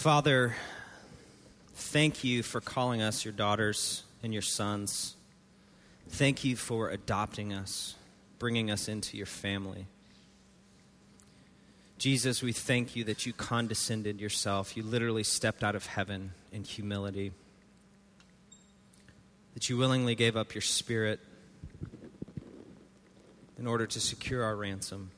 Father, thank you for calling us your daughters and your sons. Thank you for adopting us, bringing us into your family. Jesus, we thank you that you condescended yourself. You literally stepped out of heaven in humility. That you willingly gave up your spirit in order to secure our ransom.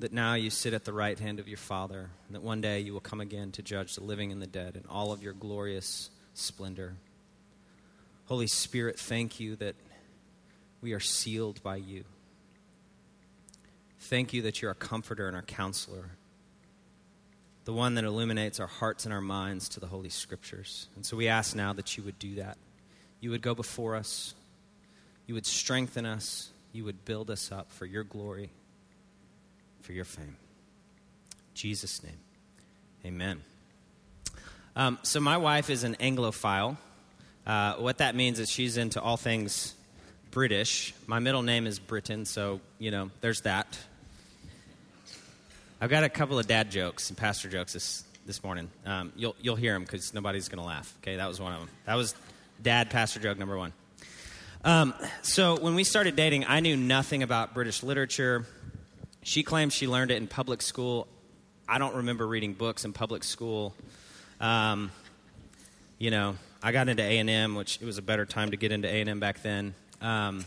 That now you sit at the right hand of your Father, and that one day you will come again to judge the living and the dead in all of your glorious splendor. Holy Spirit, thank you that we are sealed by you. Thank you that you're a comforter and our counselor, the one that illuminates our hearts and our minds to the Holy Scriptures. And so we ask now that you would do that. You would go before us, you would strengthen us, you would build us up for your glory, for your fame. In Jesus' name, amen. Um, so, my wife is an Anglophile. Uh, what that means is she's into all things British. My middle name is Britain, so, you know, there's that. I've got a couple of dad jokes and pastor jokes this, this morning. Um, you'll, you'll hear them because nobody's going to laugh. Okay, that was one of them. That was dad pastor joke number one. Um, so when we started dating, I knew nothing about British literature. She claims she learned it in public school. I don't remember reading books in public school. Um, you know, I got into A and M, which it was a better time to get into A and M back then. Um,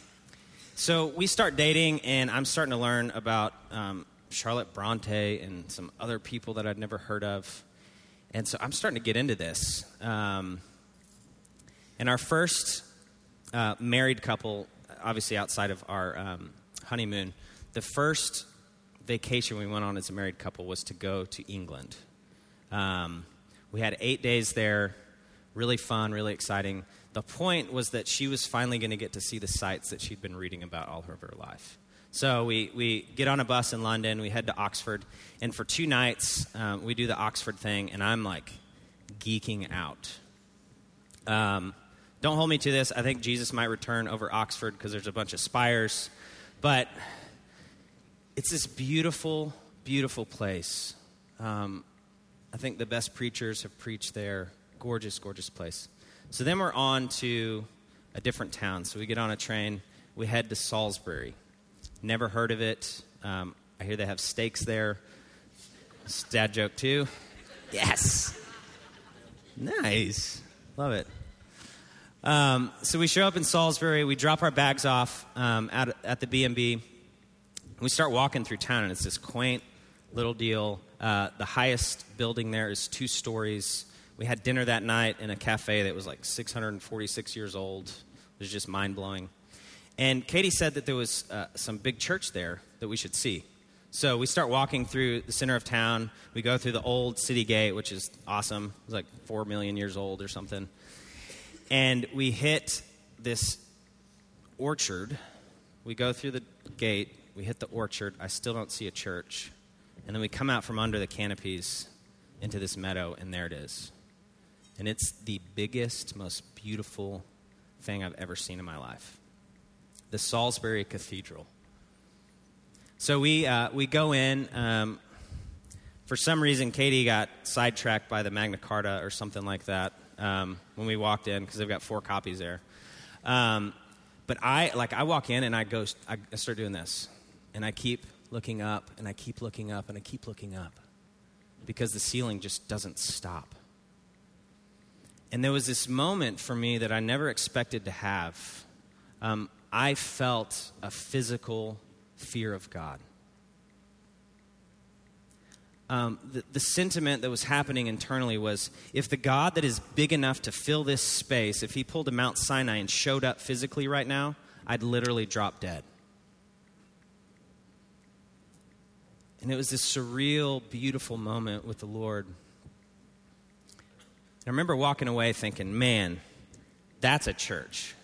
so we start dating, and I'm starting to learn about um, Charlotte Bronte and some other people that I'd never heard of. And so I'm starting to get into this. Um, and our first uh, married couple, obviously outside of our um, honeymoon, the first vacation we went on as a married couple was to go to England. Um, we had eight days there, really fun, really exciting. The point was that she was finally going to get to see the sights that she'd been reading about all of her life. So we, we get on a bus in London, we head to Oxford, and for two nights, um, we do the Oxford thing, and I'm like geeking out. Um, don't hold me to this. I think Jesus might return over Oxford because there's a bunch of spires. But it's this beautiful, beautiful place. Um, I think the best preachers have preached there. Gorgeous, gorgeous place. So then we're on to a different town. So we get on a train, we head to Salisbury. Never heard of it. Um, I hear they have steaks there. Dad joke too. Yes. Nice. Love it. Um, so we show up in Salisbury. We drop our bags off um, at, at the B&B. We start walking through town, and it's this quaint little deal. Uh, the highest building there is two stories. We had dinner that night in a cafe that was like 646 years old. It was just mind blowing. And Katie said that there was uh, some big church there that we should see. So we start walking through the center of town. We go through the old city gate, which is awesome. It's like four million years old or something. And we hit this orchard. We go through the gate. We hit the orchard. I still don't see a church. And then we come out from under the canopies into this meadow, and there it is. And it's the biggest, most beautiful thing I've ever seen in my life the Salisbury Cathedral. So we, uh, we go in. Um, for some reason, Katie got sidetracked by the Magna Carta or something like that um, when we walked in because they've got four copies there. Um, but I, like, I walk in and I go, I start doing this. And I keep looking up and I keep looking up and I keep looking up because the ceiling just doesn't stop. And there was this moment for me that I never expected to have. Um, I felt a physical fear of God. Um, the, the sentiment that was happening internally was if the God that is big enough to fill this space, if he pulled a Mount Sinai and showed up physically right now, I'd literally drop dead. And it was this surreal, beautiful moment with the Lord. I remember walking away thinking, man, that's a church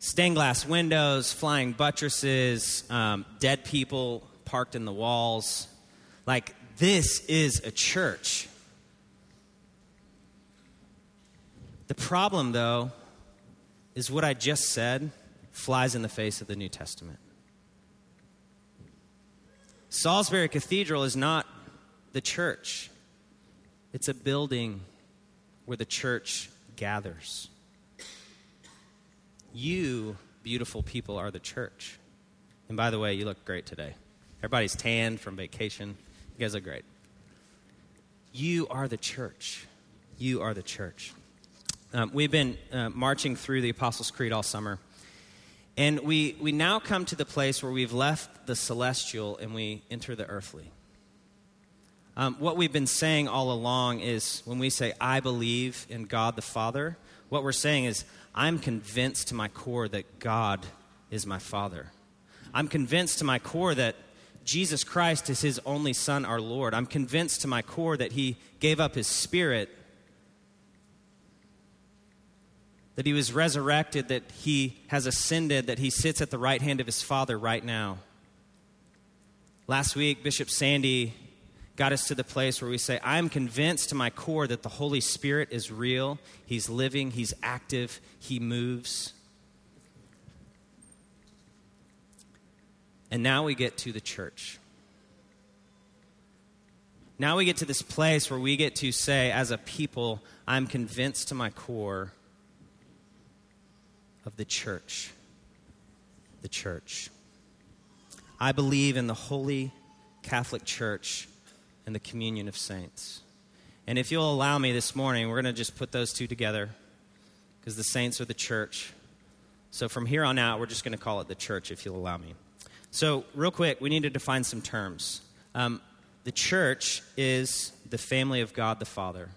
stained glass windows, flying buttresses, um, dead people parked in the walls. Like, this is a church. The problem, though, is what I just said flies in the face of the New Testament. Salisbury Cathedral is not the church. it's a building where the church gathers. You, beautiful people, are the church. And by the way, you look great today. Everybody's tanned from vacation. You guys look great. You are the church. You are the church. Um, we've been uh, marching through the Apostles' Creed all summer. And we, we now come to the place where we've left the celestial and we enter the earthly. Um, what we've been saying all along is when we say, I believe in God the Father, what we're saying is, I'm convinced to my core that God is my Father. I'm convinced to my core that Jesus Christ is his only Son, our Lord. I'm convinced to my core that he gave up his Spirit that he was resurrected, that he has ascended, that he sits at the right hand of his Father right now. Last week, Bishop Sandy got us to the place where we say, I'm convinced to my core that the Holy Spirit is real, he's living, he's active, he moves. And now we get to the church. Now we get to this place where we get to say, as a people, I'm convinced to my core of the church. The church. I believe in the Holy Catholic Church and the communion of saints. And if you'll allow me this morning, we're going to just put those two together because the saints are the church. So from here on out, we're just going to call it the church if you'll allow me. So, real quick, we need to define some terms. Um, the church is the family of God the Father.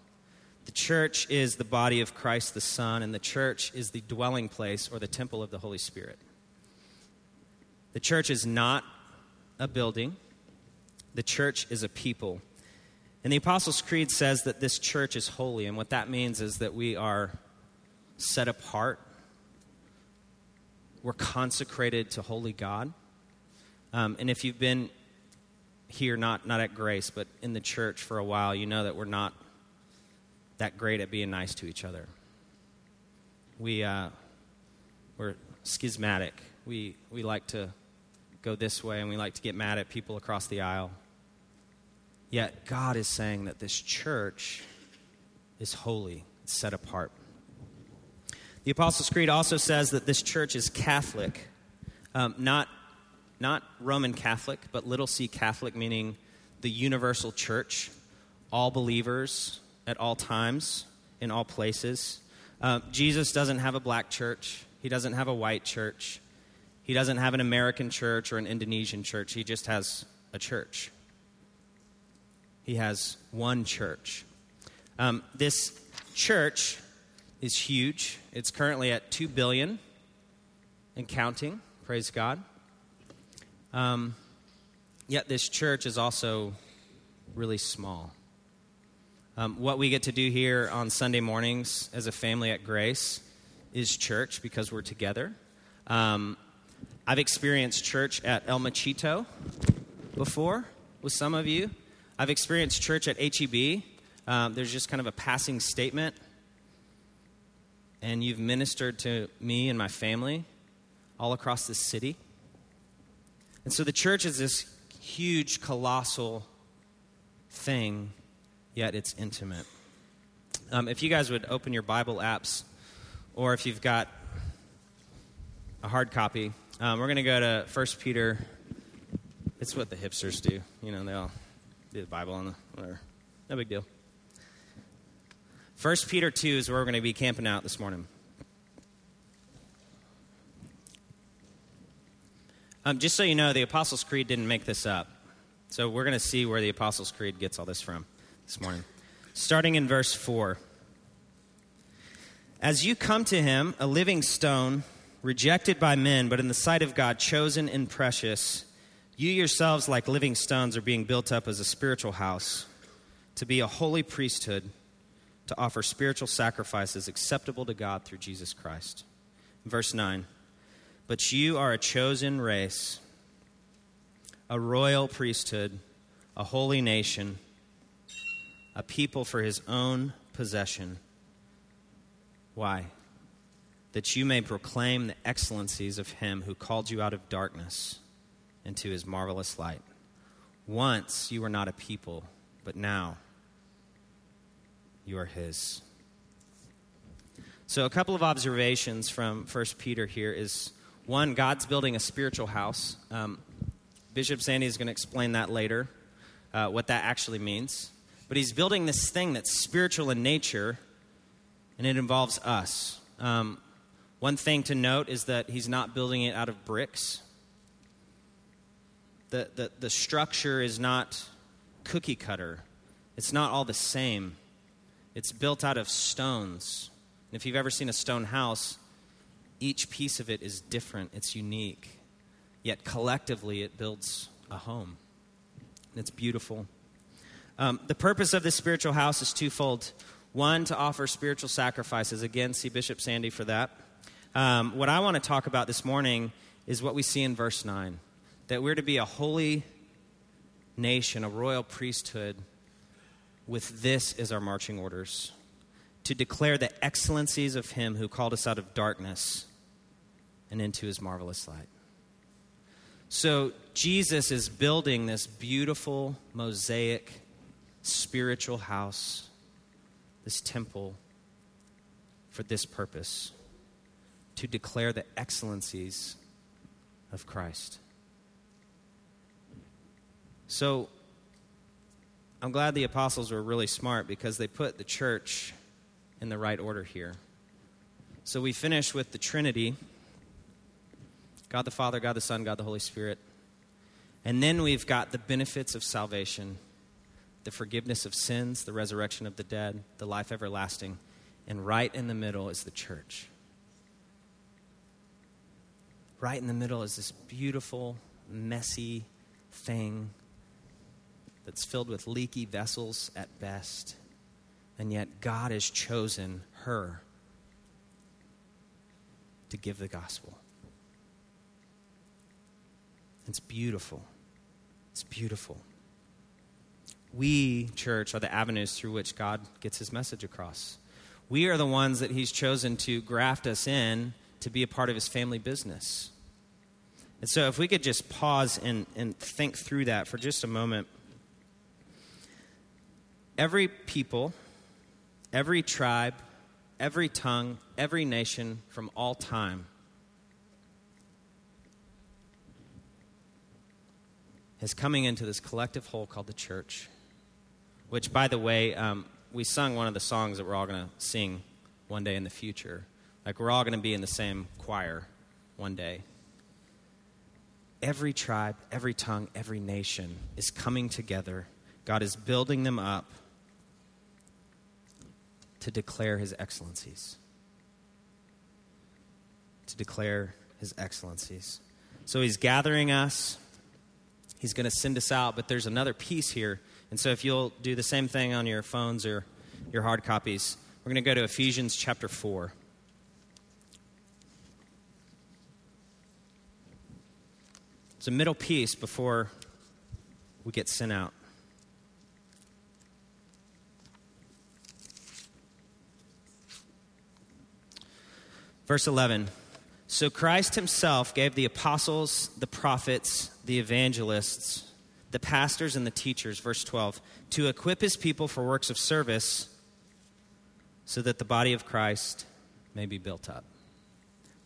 The church is the body of Christ the Son, and the church is the dwelling place or the temple of the Holy Spirit. The church is not a building, the church is a people. And the Apostles' Creed says that this church is holy, and what that means is that we are set apart, we're consecrated to holy God. Um, and if you've been here, not, not at Grace, but in the church for a while, you know that we're not that great at being nice to each other. We, uh, we're schismatic. We, we like to go this way and we like to get mad at people across the aisle. Yet God is saying that this church is holy, it's set apart. The Apostles' Creed also says that this church is Catholic, um, not, not Roman Catholic, but little c Catholic, meaning the universal church, all believers, at all times, in all places. Uh, Jesus doesn't have a black church, he doesn't have a white church, he doesn't have an American church or an Indonesian church. He just has a church. He has one church. Um, this church is huge. It's currently at 2 billion and counting. Praise God. Um, yet this church is also really small. Um, what we get to do here on Sunday mornings as a family at Grace is church because we're together. Um, I've experienced church at El Machito before with some of you. I've experienced church at HEB. Um, there's just kind of a passing statement, and you've ministered to me and my family all across the city. And so the church is this huge, colossal thing yet it's intimate. Um, if you guys would open your Bible apps, or if you've got a hard copy, um, we're going to go to 1 Peter. It's what the hipsters do. You know, they all do the Bible on the whatever. No big deal. 1 Peter 2 is where we're going to be camping out this morning. Um, just so you know, the Apostles' Creed didn't make this up. So we're going to see where the Apostles' Creed gets all this from this morning. Starting in verse 4. As you come to him, a living stone, rejected by men, but in the sight of God, chosen and precious, you yourselves, like living stones, are being built up as a spiritual house, to be a holy priesthood, to offer spiritual sacrifices acceptable to God through Jesus Christ. Verse 9. But you are a chosen race, a royal priesthood, a holy nation a people for his own possession. Why? That you may proclaim the excellencies of him who called you out of darkness into his marvelous light. Once you were not a people, but now you are His. So, a couple of observations from 1 Peter here is one, God's building a spiritual house. Um, Bishop Sandy is going to explain that later, uh, what that actually means. But he's building this thing that's spiritual in nature, and it involves us. Um, one thing to note is that he's not building it out of bricks. The, the, the structure is not cookie cutter, it's not all the same. It's built out of stones. And if you've ever seen a stone house, each piece of it is different, it's unique. Yet collectively, it builds a home. And it's beautiful. Um, the purpose of this spiritual house is twofold. One, to offer spiritual sacrifices. Again, see Bishop Sandy for that. Um, what I want to talk about this morning is what we see in verse 9 that we're to be a holy nation, a royal priesthood, with this as our marching orders to declare the excellencies of Him who called us out of darkness and into His marvelous light. So, Jesus is building this beautiful mosaic spiritual house, this temple, for this purpose to declare the excellencies of Christ. So, I'm glad the apostles were really smart because they put the church in the right order here. So, we finish with the Trinity God the Father, God the Son, God the Holy Spirit. And then we've got the benefits of salvation the forgiveness of sins, the resurrection of the dead, the life everlasting. And right in the middle is the church. Right in the middle is this beautiful, messy thing that's filled with leaky vessels at best. And yet, God has chosen her to give the gospel. It's beautiful. It's beautiful. We, church, are the avenues through which God gets his message across. We are the ones that he's chosen to graft us in to be a part of his family business. And so, if we could just pause and, and think through that for just a moment. Every people, every tribe, every tongue, every nation from all time is coming into this collective whole called the church. Which, by the way, um, we sung one of the songs that we're all going to sing one day in the future. Like, we're all going to be in the same choir one day every tribe, every tongue, every nation is coming together. God is building them up to declare his excellencies. To declare his excellencies. So he's gathering us, he's going to send us out, but there's another piece here. And so if you'll do the same thing on your phones or your hard copies, we're going to go to Ephesians chapter 4. It's a middle piece before we get sent out. Verse 11. So Christ himself gave the apostles, the prophets, the evangelists, the pastors, and the teachers, verse 12, to equip his people for works of service so that the body of Christ may be built up.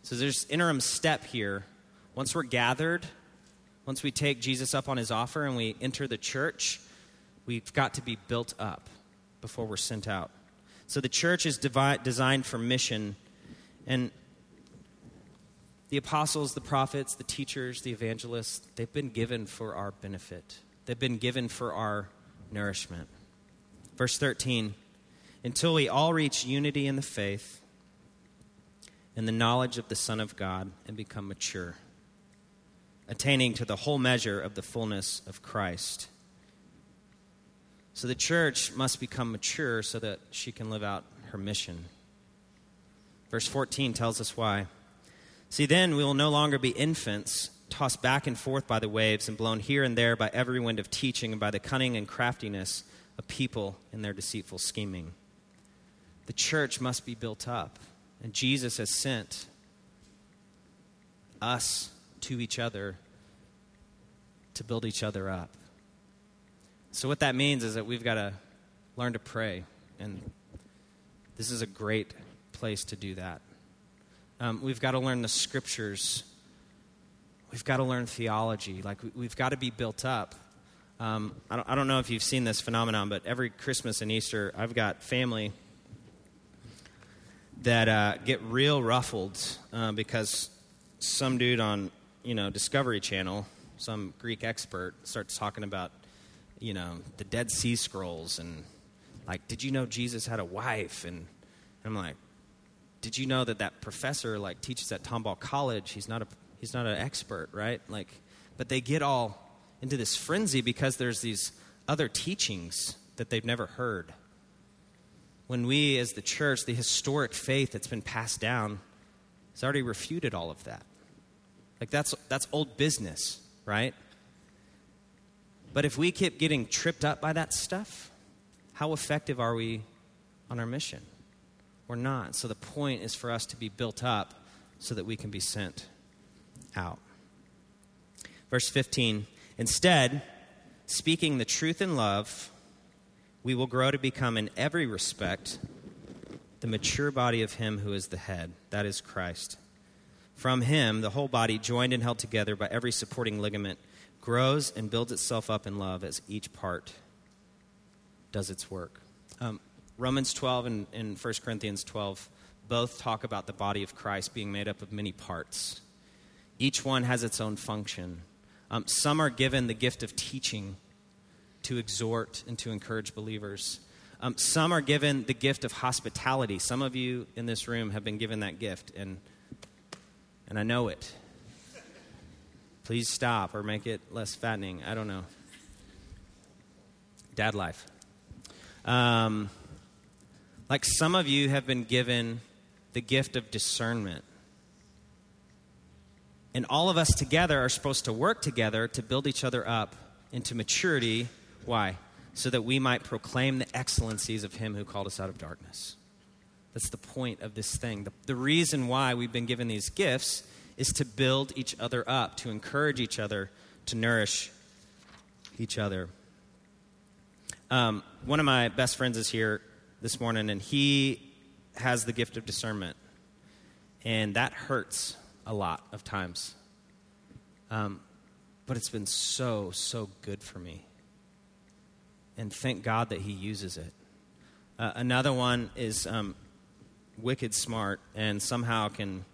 So there's interim step here. Once we're gathered, once we take Jesus up on his offer and we enter the church, we've got to be built up before we're sent out. So the church is designed for mission. And the apostles, the prophets, the teachers, the evangelists, they've been given for our benefit, they've been given for our nourishment. Verse 13 until we all reach unity in the faith and the knowledge of the Son of God and become mature attaining to the whole measure of the fullness of Christ. So the church must become mature so that she can live out her mission. Verse 14 tells us why. See, then we will no longer be infants, tossed back and forth by the waves and blown here and there by every wind of teaching and by the cunning and craftiness of people in their deceitful scheming. The church must be built up, and Jesus has sent us to each other to build each other up. So, what that means is that we've got to learn to pray and this is a great place to do that. Um, we've got to learn the scriptures. We've got to learn theology. Like, we've got to be built up. Um, I, don't, I don't know if you've seen this phenomenon, but every Christmas and Easter, I've got family that uh, get real ruffled uh, because some dude on you know Discovery Channel, some Greek expert, starts talking about you know the Dead Sea Scrolls and like, did you know Jesus had a wife? And, I'm like, did you know that that professor like teaches at Tomball College? He's not a he's not an expert, right? Like, but they get all into this frenzy because there's these other teachings that they've never heard. When we, as the church, the historic faith that's been passed down, has already refuted all of that. Like that's that's old business, right? But if we keep getting tripped up by that stuff, how effective are we on our mission? We're not. So the point is for us to be built up so that we can be sent out. Verse 15 Instead, speaking the truth in love, we will grow to become in every respect the mature body of Him who is the head, that is Christ. From Him, the whole body, joined and held together by every supporting ligament, grows and builds itself up in love as each part does its work. Um, Romans 12 and, and 1 Corinthians 12 both talk about the body of Christ being made up of many parts. Each one has its own function. Um, some are given the gift of teaching to exhort and to encourage believers. Um, some are given the gift of hospitality. Some of you in this room have been given that gift, and, and I know it. Please stop or make it less fattening. I don't know. Dad life. Um, like some of you have been given the gift of discernment. And all of us together are supposed to work together to build each other up into maturity. Why? So that we might proclaim the excellencies of Him who called us out of darkness. That's the point of this thing. The, the reason why we've been given these gifts is to build each other up, to encourage each other, to nourish each other. Um, one of my best friends is here this morning, and he has the gift of discernment. And that hurts a lot of times. Um, but it's been so, so good for me. And thank God that he uses it. Uh, another one is um, wicked smart and somehow can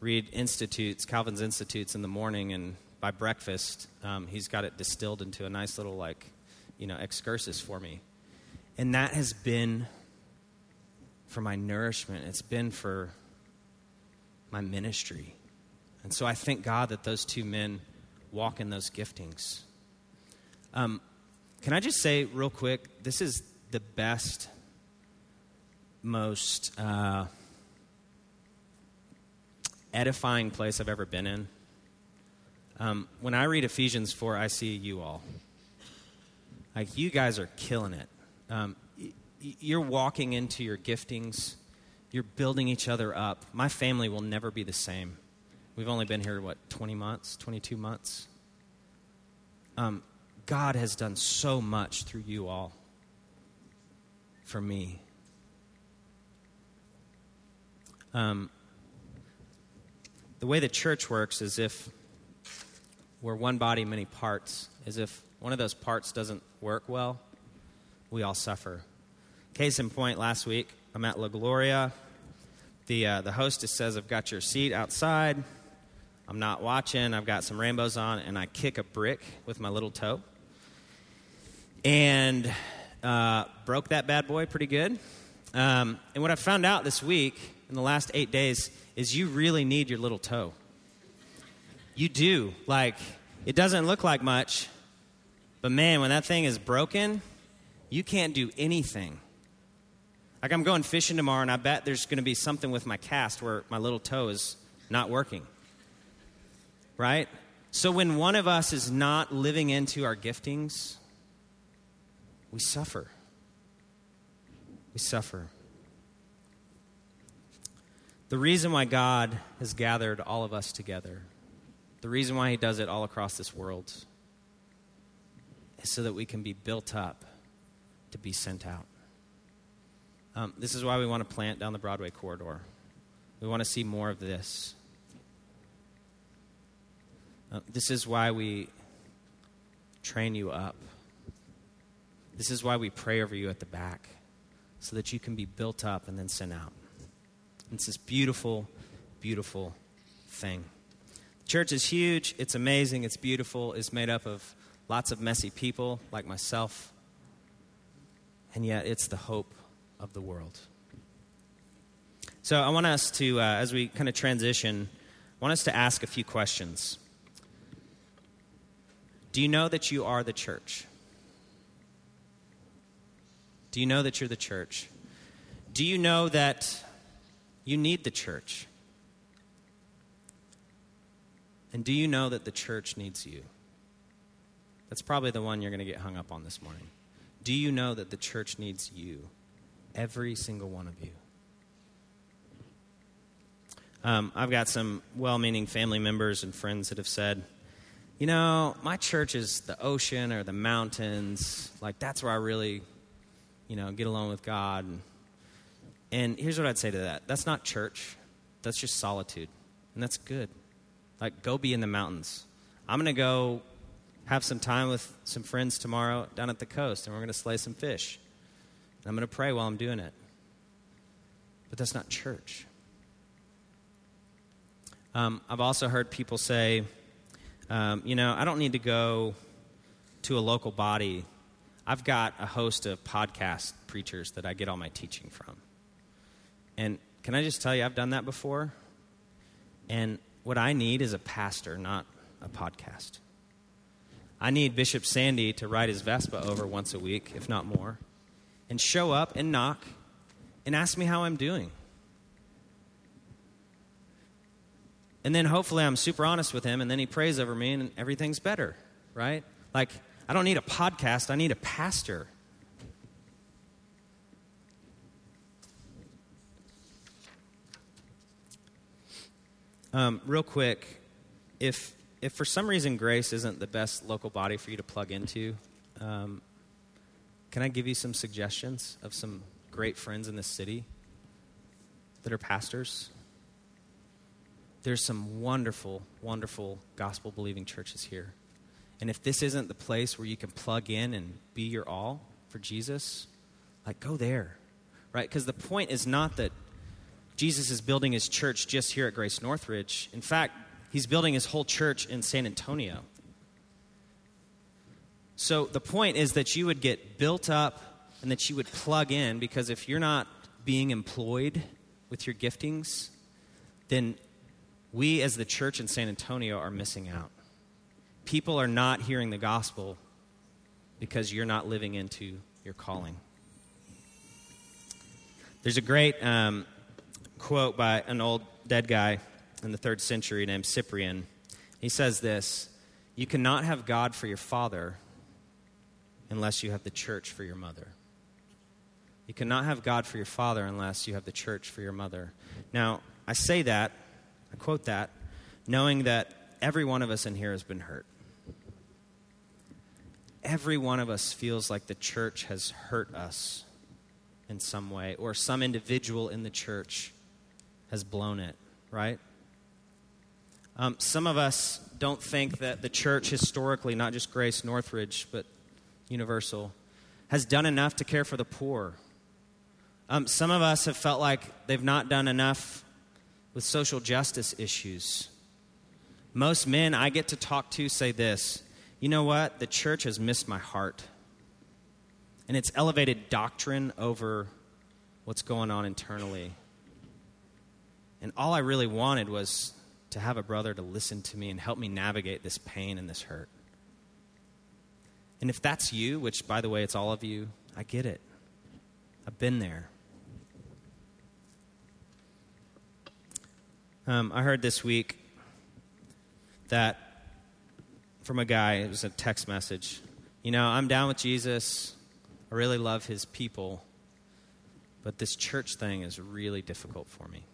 read institutes, Calvin's Institutes in the morning, and by breakfast, um, he's got it distilled into a nice little, like, you know, excursus for me. And that has been for my nourishment, it's been for my ministry. And so I thank God that those two men walk in those giftings. Um, can I just say, real quick, this is the best, most uh, edifying place I've ever been in. Um, when I read Ephesians 4, I see you all. Like, you guys are killing it. Um, y- you're walking into your giftings, you're building each other up. My family will never be the same. We've only been here, what, 20 months, 22 months? Um, God has done so much through you all for me. Um, the way the church works is if we're one body, many parts, is if one of those parts doesn't work well, we all suffer. Case in point, last week, I'm at La Gloria. The, uh, the hostess says, I've got your seat outside. I'm not watching. I've got some rainbows on, and I kick a brick with my little toe. And uh, broke that bad boy pretty good. Um, and what I found out this week, in the last eight days, is you really need your little toe. You do. Like, it doesn't look like much, but man, when that thing is broken, you can't do anything. Like I'm going fishing tomorrow, and I bet there's going to be something with my cast where my little toe is not working. Right? So when one of us is not living into our giftings, we suffer. We suffer. The reason why God has gathered all of us together, the reason why He does it all across this world, is so that we can be built up to be sent out. Um, this is why we want to plant down the Broadway corridor. We want to see more of this. Uh, this is why we train you up. This is why we pray over you at the back, so that you can be built up and then sent out. It's this beautiful, beautiful thing. Church is huge, it's amazing, it's beautiful, it's made up of lots of messy people like myself, and yet it's the hope of the world. So I want us to, uh, as we kind of transition, I want us to ask a few questions. Do you know that you are the church? Do you know that you're the church? Do you know that you need the church? And do you know that the church needs you? That's probably the one you're going to get hung up on this morning. Do you know that the church needs you? Every single one of you. Um, I've got some well meaning family members and friends that have said, you know, my church is the ocean or the mountains. Like, that's where I really, you know, get along with God. And, and here's what I'd say to that that's not church, that's just solitude. And that's good. Like, go be in the mountains. I'm going to go have some time with some friends tomorrow down at the coast, and we're going to slay some fish. I'm going to pray while I'm doing it. But that's not church. Um, I've also heard people say, um, you know, I don't need to go to a local body. I've got a host of podcast preachers that I get all my teaching from. And can I just tell you, I've done that before. And what I need is a pastor, not a podcast. I need Bishop Sandy to ride his Vespa over once a week, if not more, and show up and knock and ask me how I'm doing. And then hopefully I'm super honest with him, and then he prays over me, and everything's better, right? Like, I don't need a podcast, I need a pastor. Um, real quick, if if for some reason Grace isn't the best local body for you to plug into, um, can I give you some suggestions of some great friends in the city that are pastors? There's some wonderful, wonderful gospel believing churches here. And if this isn't the place where you can plug in and be your all for Jesus, like go there, right? Because the point is not that Jesus is building his church just here at Grace Northridge. In fact, he's building his whole church in San Antonio. So the point is that you would get built up and that you would plug in because if you're not being employed with your giftings, then we as the church in San Antonio are missing out. People are not hearing the gospel because you're not living into your calling. There's a great um, quote by an old dead guy in the third century named Cyprian. He says this You cannot have God for your father unless you have the church for your mother. You cannot have God for your father unless you have the church for your mother. Now, I say that, I quote that, knowing that every one of us in here has been hurt. Every one of us feels like the church has hurt us in some way, or some individual in the church has blown it, right? Um, some of us don't think that the church historically, not just Grace Northridge, but Universal, has done enough to care for the poor. Um, some of us have felt like they've not done enough with social justice issues. Most men I get to talk to say this you know what? The church has missed my heart. And it's elevated doctrine over what's going on internally. And all I really wanted was to have a brother to listen to me and help me navigate this pain and this hurt. And if that's you, which by the way, it's all of you, I get it. I've been there. Um, I heard this week that from a guy, it was a text message. You know, I'm down with Jesus. I really love his people. But this church thing is really difficult for me.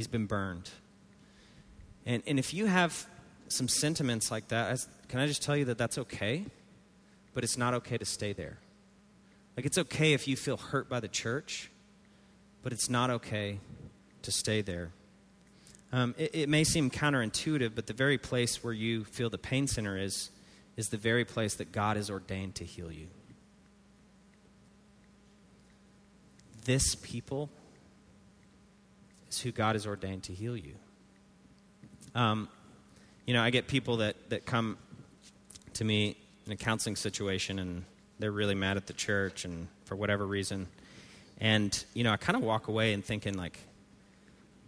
He's been burned. And, and if you have some sentiments like that, can I just tell you that that's okay? But it's not okay to stay there. Like, it's okay if you feel hurt by the church, but it's not okay to stay there. Um, it, it may seem counterintuitive, but the very place where you feel the pain center is, is the very place that God has ordained to heal you. This people is who God has ordained to heal you. Um, you know, I get people that, that come to me in a counseling situation and they're really mad at the church and for whatever reason. And, you know, I kind of walk away and thinking, like,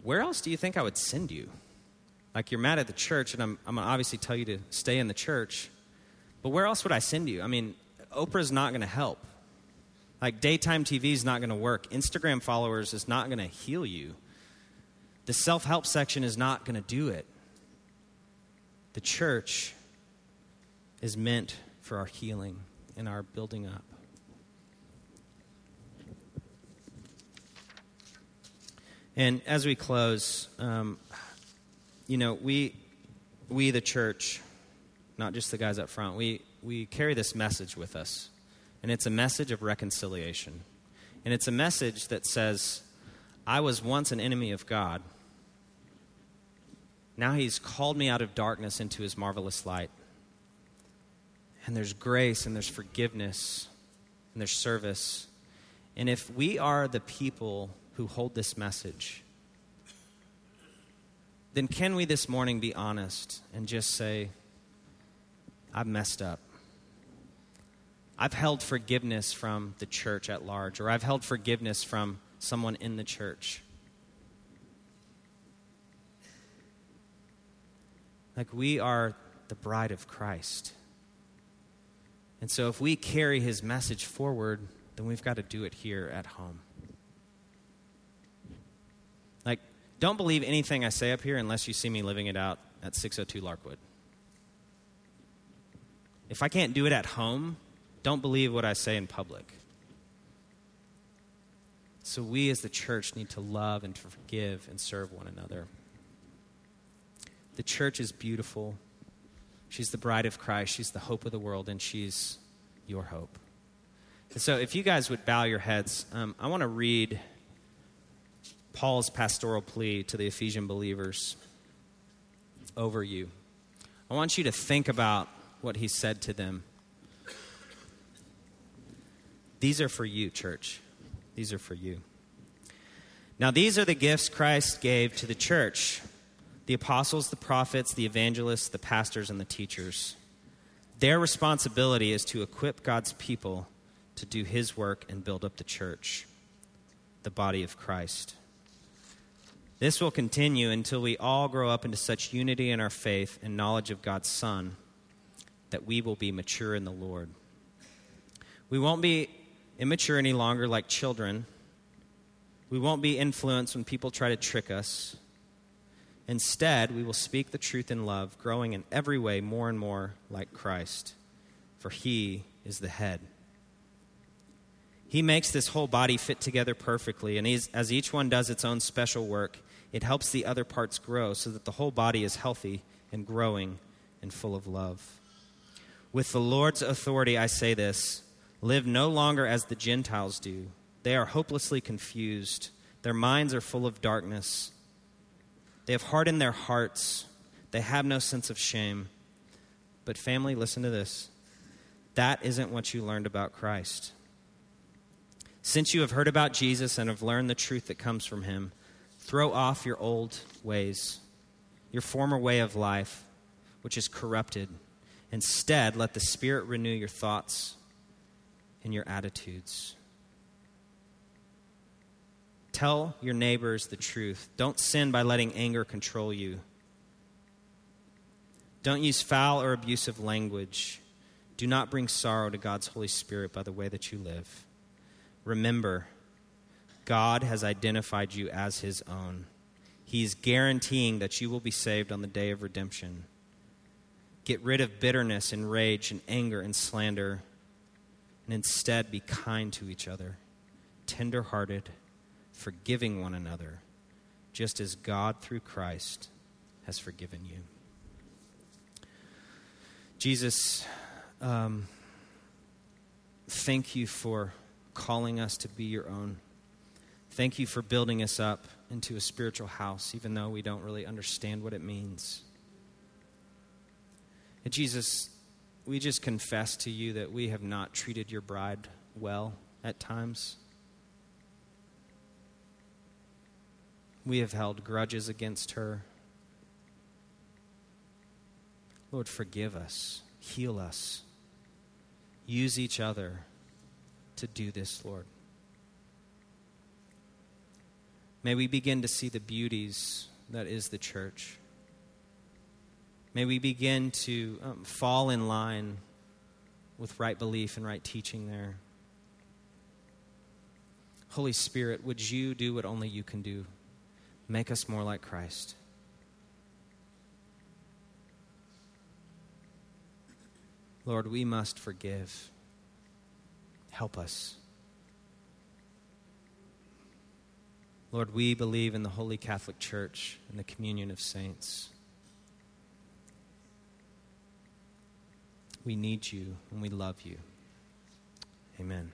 where else do you think I would send you? Like, you're mad at the church, and I'm, I'm going to obviously tell you to stay in the church, but where else would I send you? I mean, Oprah's not going to help. Like, daytime TV is not going to work. Instagram followers is not going to heal you. The self help section is not going to do it. The church is meant for our healing and our building up. And as we close, um, you know, we, we, the church, not just the guys up front, we, we carry this message with us. And it's a message of reconciliation. And it's a message that says, I was once an enemy of God. Now he's called me out of darkness into his marvelous light. And there's grace and there's forgiveness and there's service. And if we are the people who hold this message, then can we this morning be honest and just say, I've messed up? I've held forgiveness from the church at large, or I've held forgiveness from someone in the church. Like we are the bride of Christ. And so if we carry his message forward, then we've got to do it here at home. Like, don't believe anything I say up here unless you see me living it out at 602 Larkwood. If I can't do it at home, don't believe what I say in public. So, we as the church need to love and to forgive and serve one another. The church is beautiful. She's the bride of Christ. She's the hope of the world, and she's your hope. And so, if you guys would bow your heads, um, I want to read Paul's pastoral plea to the Ephesian believers over you. I want you to think about what he said to them. These are for you, church. These are for you. Now, these are the gifts Christ gave to the church the apostles, the prophets, the evangelists, the pastors, and the teachers. Their responsibility is to equip God's people to do his work and build up the church, the body of Christ. This will continue until we all grow up into such unity in our faith and knowledge of God's Son that we will be mature in the Lord. We won't be immature any longer like children. We won't be influenced when people try to trick us. Instead, we will speak the truth in love, growing in every way more and more like Christ, for He is the head. He makes this whole body fit together perfectly, and as each one does its own special work, it helps the other parts grow so that the whole body is healthy and growing and full of love. With the Lord's authority, I say this live no longer as the Gentiles do. They are hopelessly confused, their minds are full of darkness. They have hardened their hearts, they have no sense of shame. But, family, listen to this. That isn't what you learned about Christ. Since you have heard about Jesus and have learned the truth that comes from him, Throw off your old ways, your former way of life, which is corrupted. Instead, let the Spirit renew your thoughts and your attitudes. Tell your neighbors the truth. Don't sin by letting anger control you. Don't use foul or abusive language. Do not bring sorrow to God's Holy Spirit by the way that you live. Remember, God has identified you as his own. He is guaranteeing that you will be saved on the day of redemption. Get rid of bitterness and rage and anger and slander, and instead be kind to each other, tender hearted, forgiving one another, just as God through Christ has forgiven you. Jesus, um, thank you for calling us to be your own. Thank you for building us up into a spiritual house, even though we don't really understand what it means. And Jesus, we just confess to you that we have not treated your bride well at times. We have held grudges against her. Lord, forgive us, heal us, use each other to do this, Lord. May we begin to see the beauties that is the church. May we begin to um, fall in line with right belief and right teaching there. Holy Spirit, would you do what only you can do? Make us more like Christ. Lord, we must forgive. Help us. Lord, we believe in the Holy Catholic Church and the communion of saints. We need you and we love you. Amen.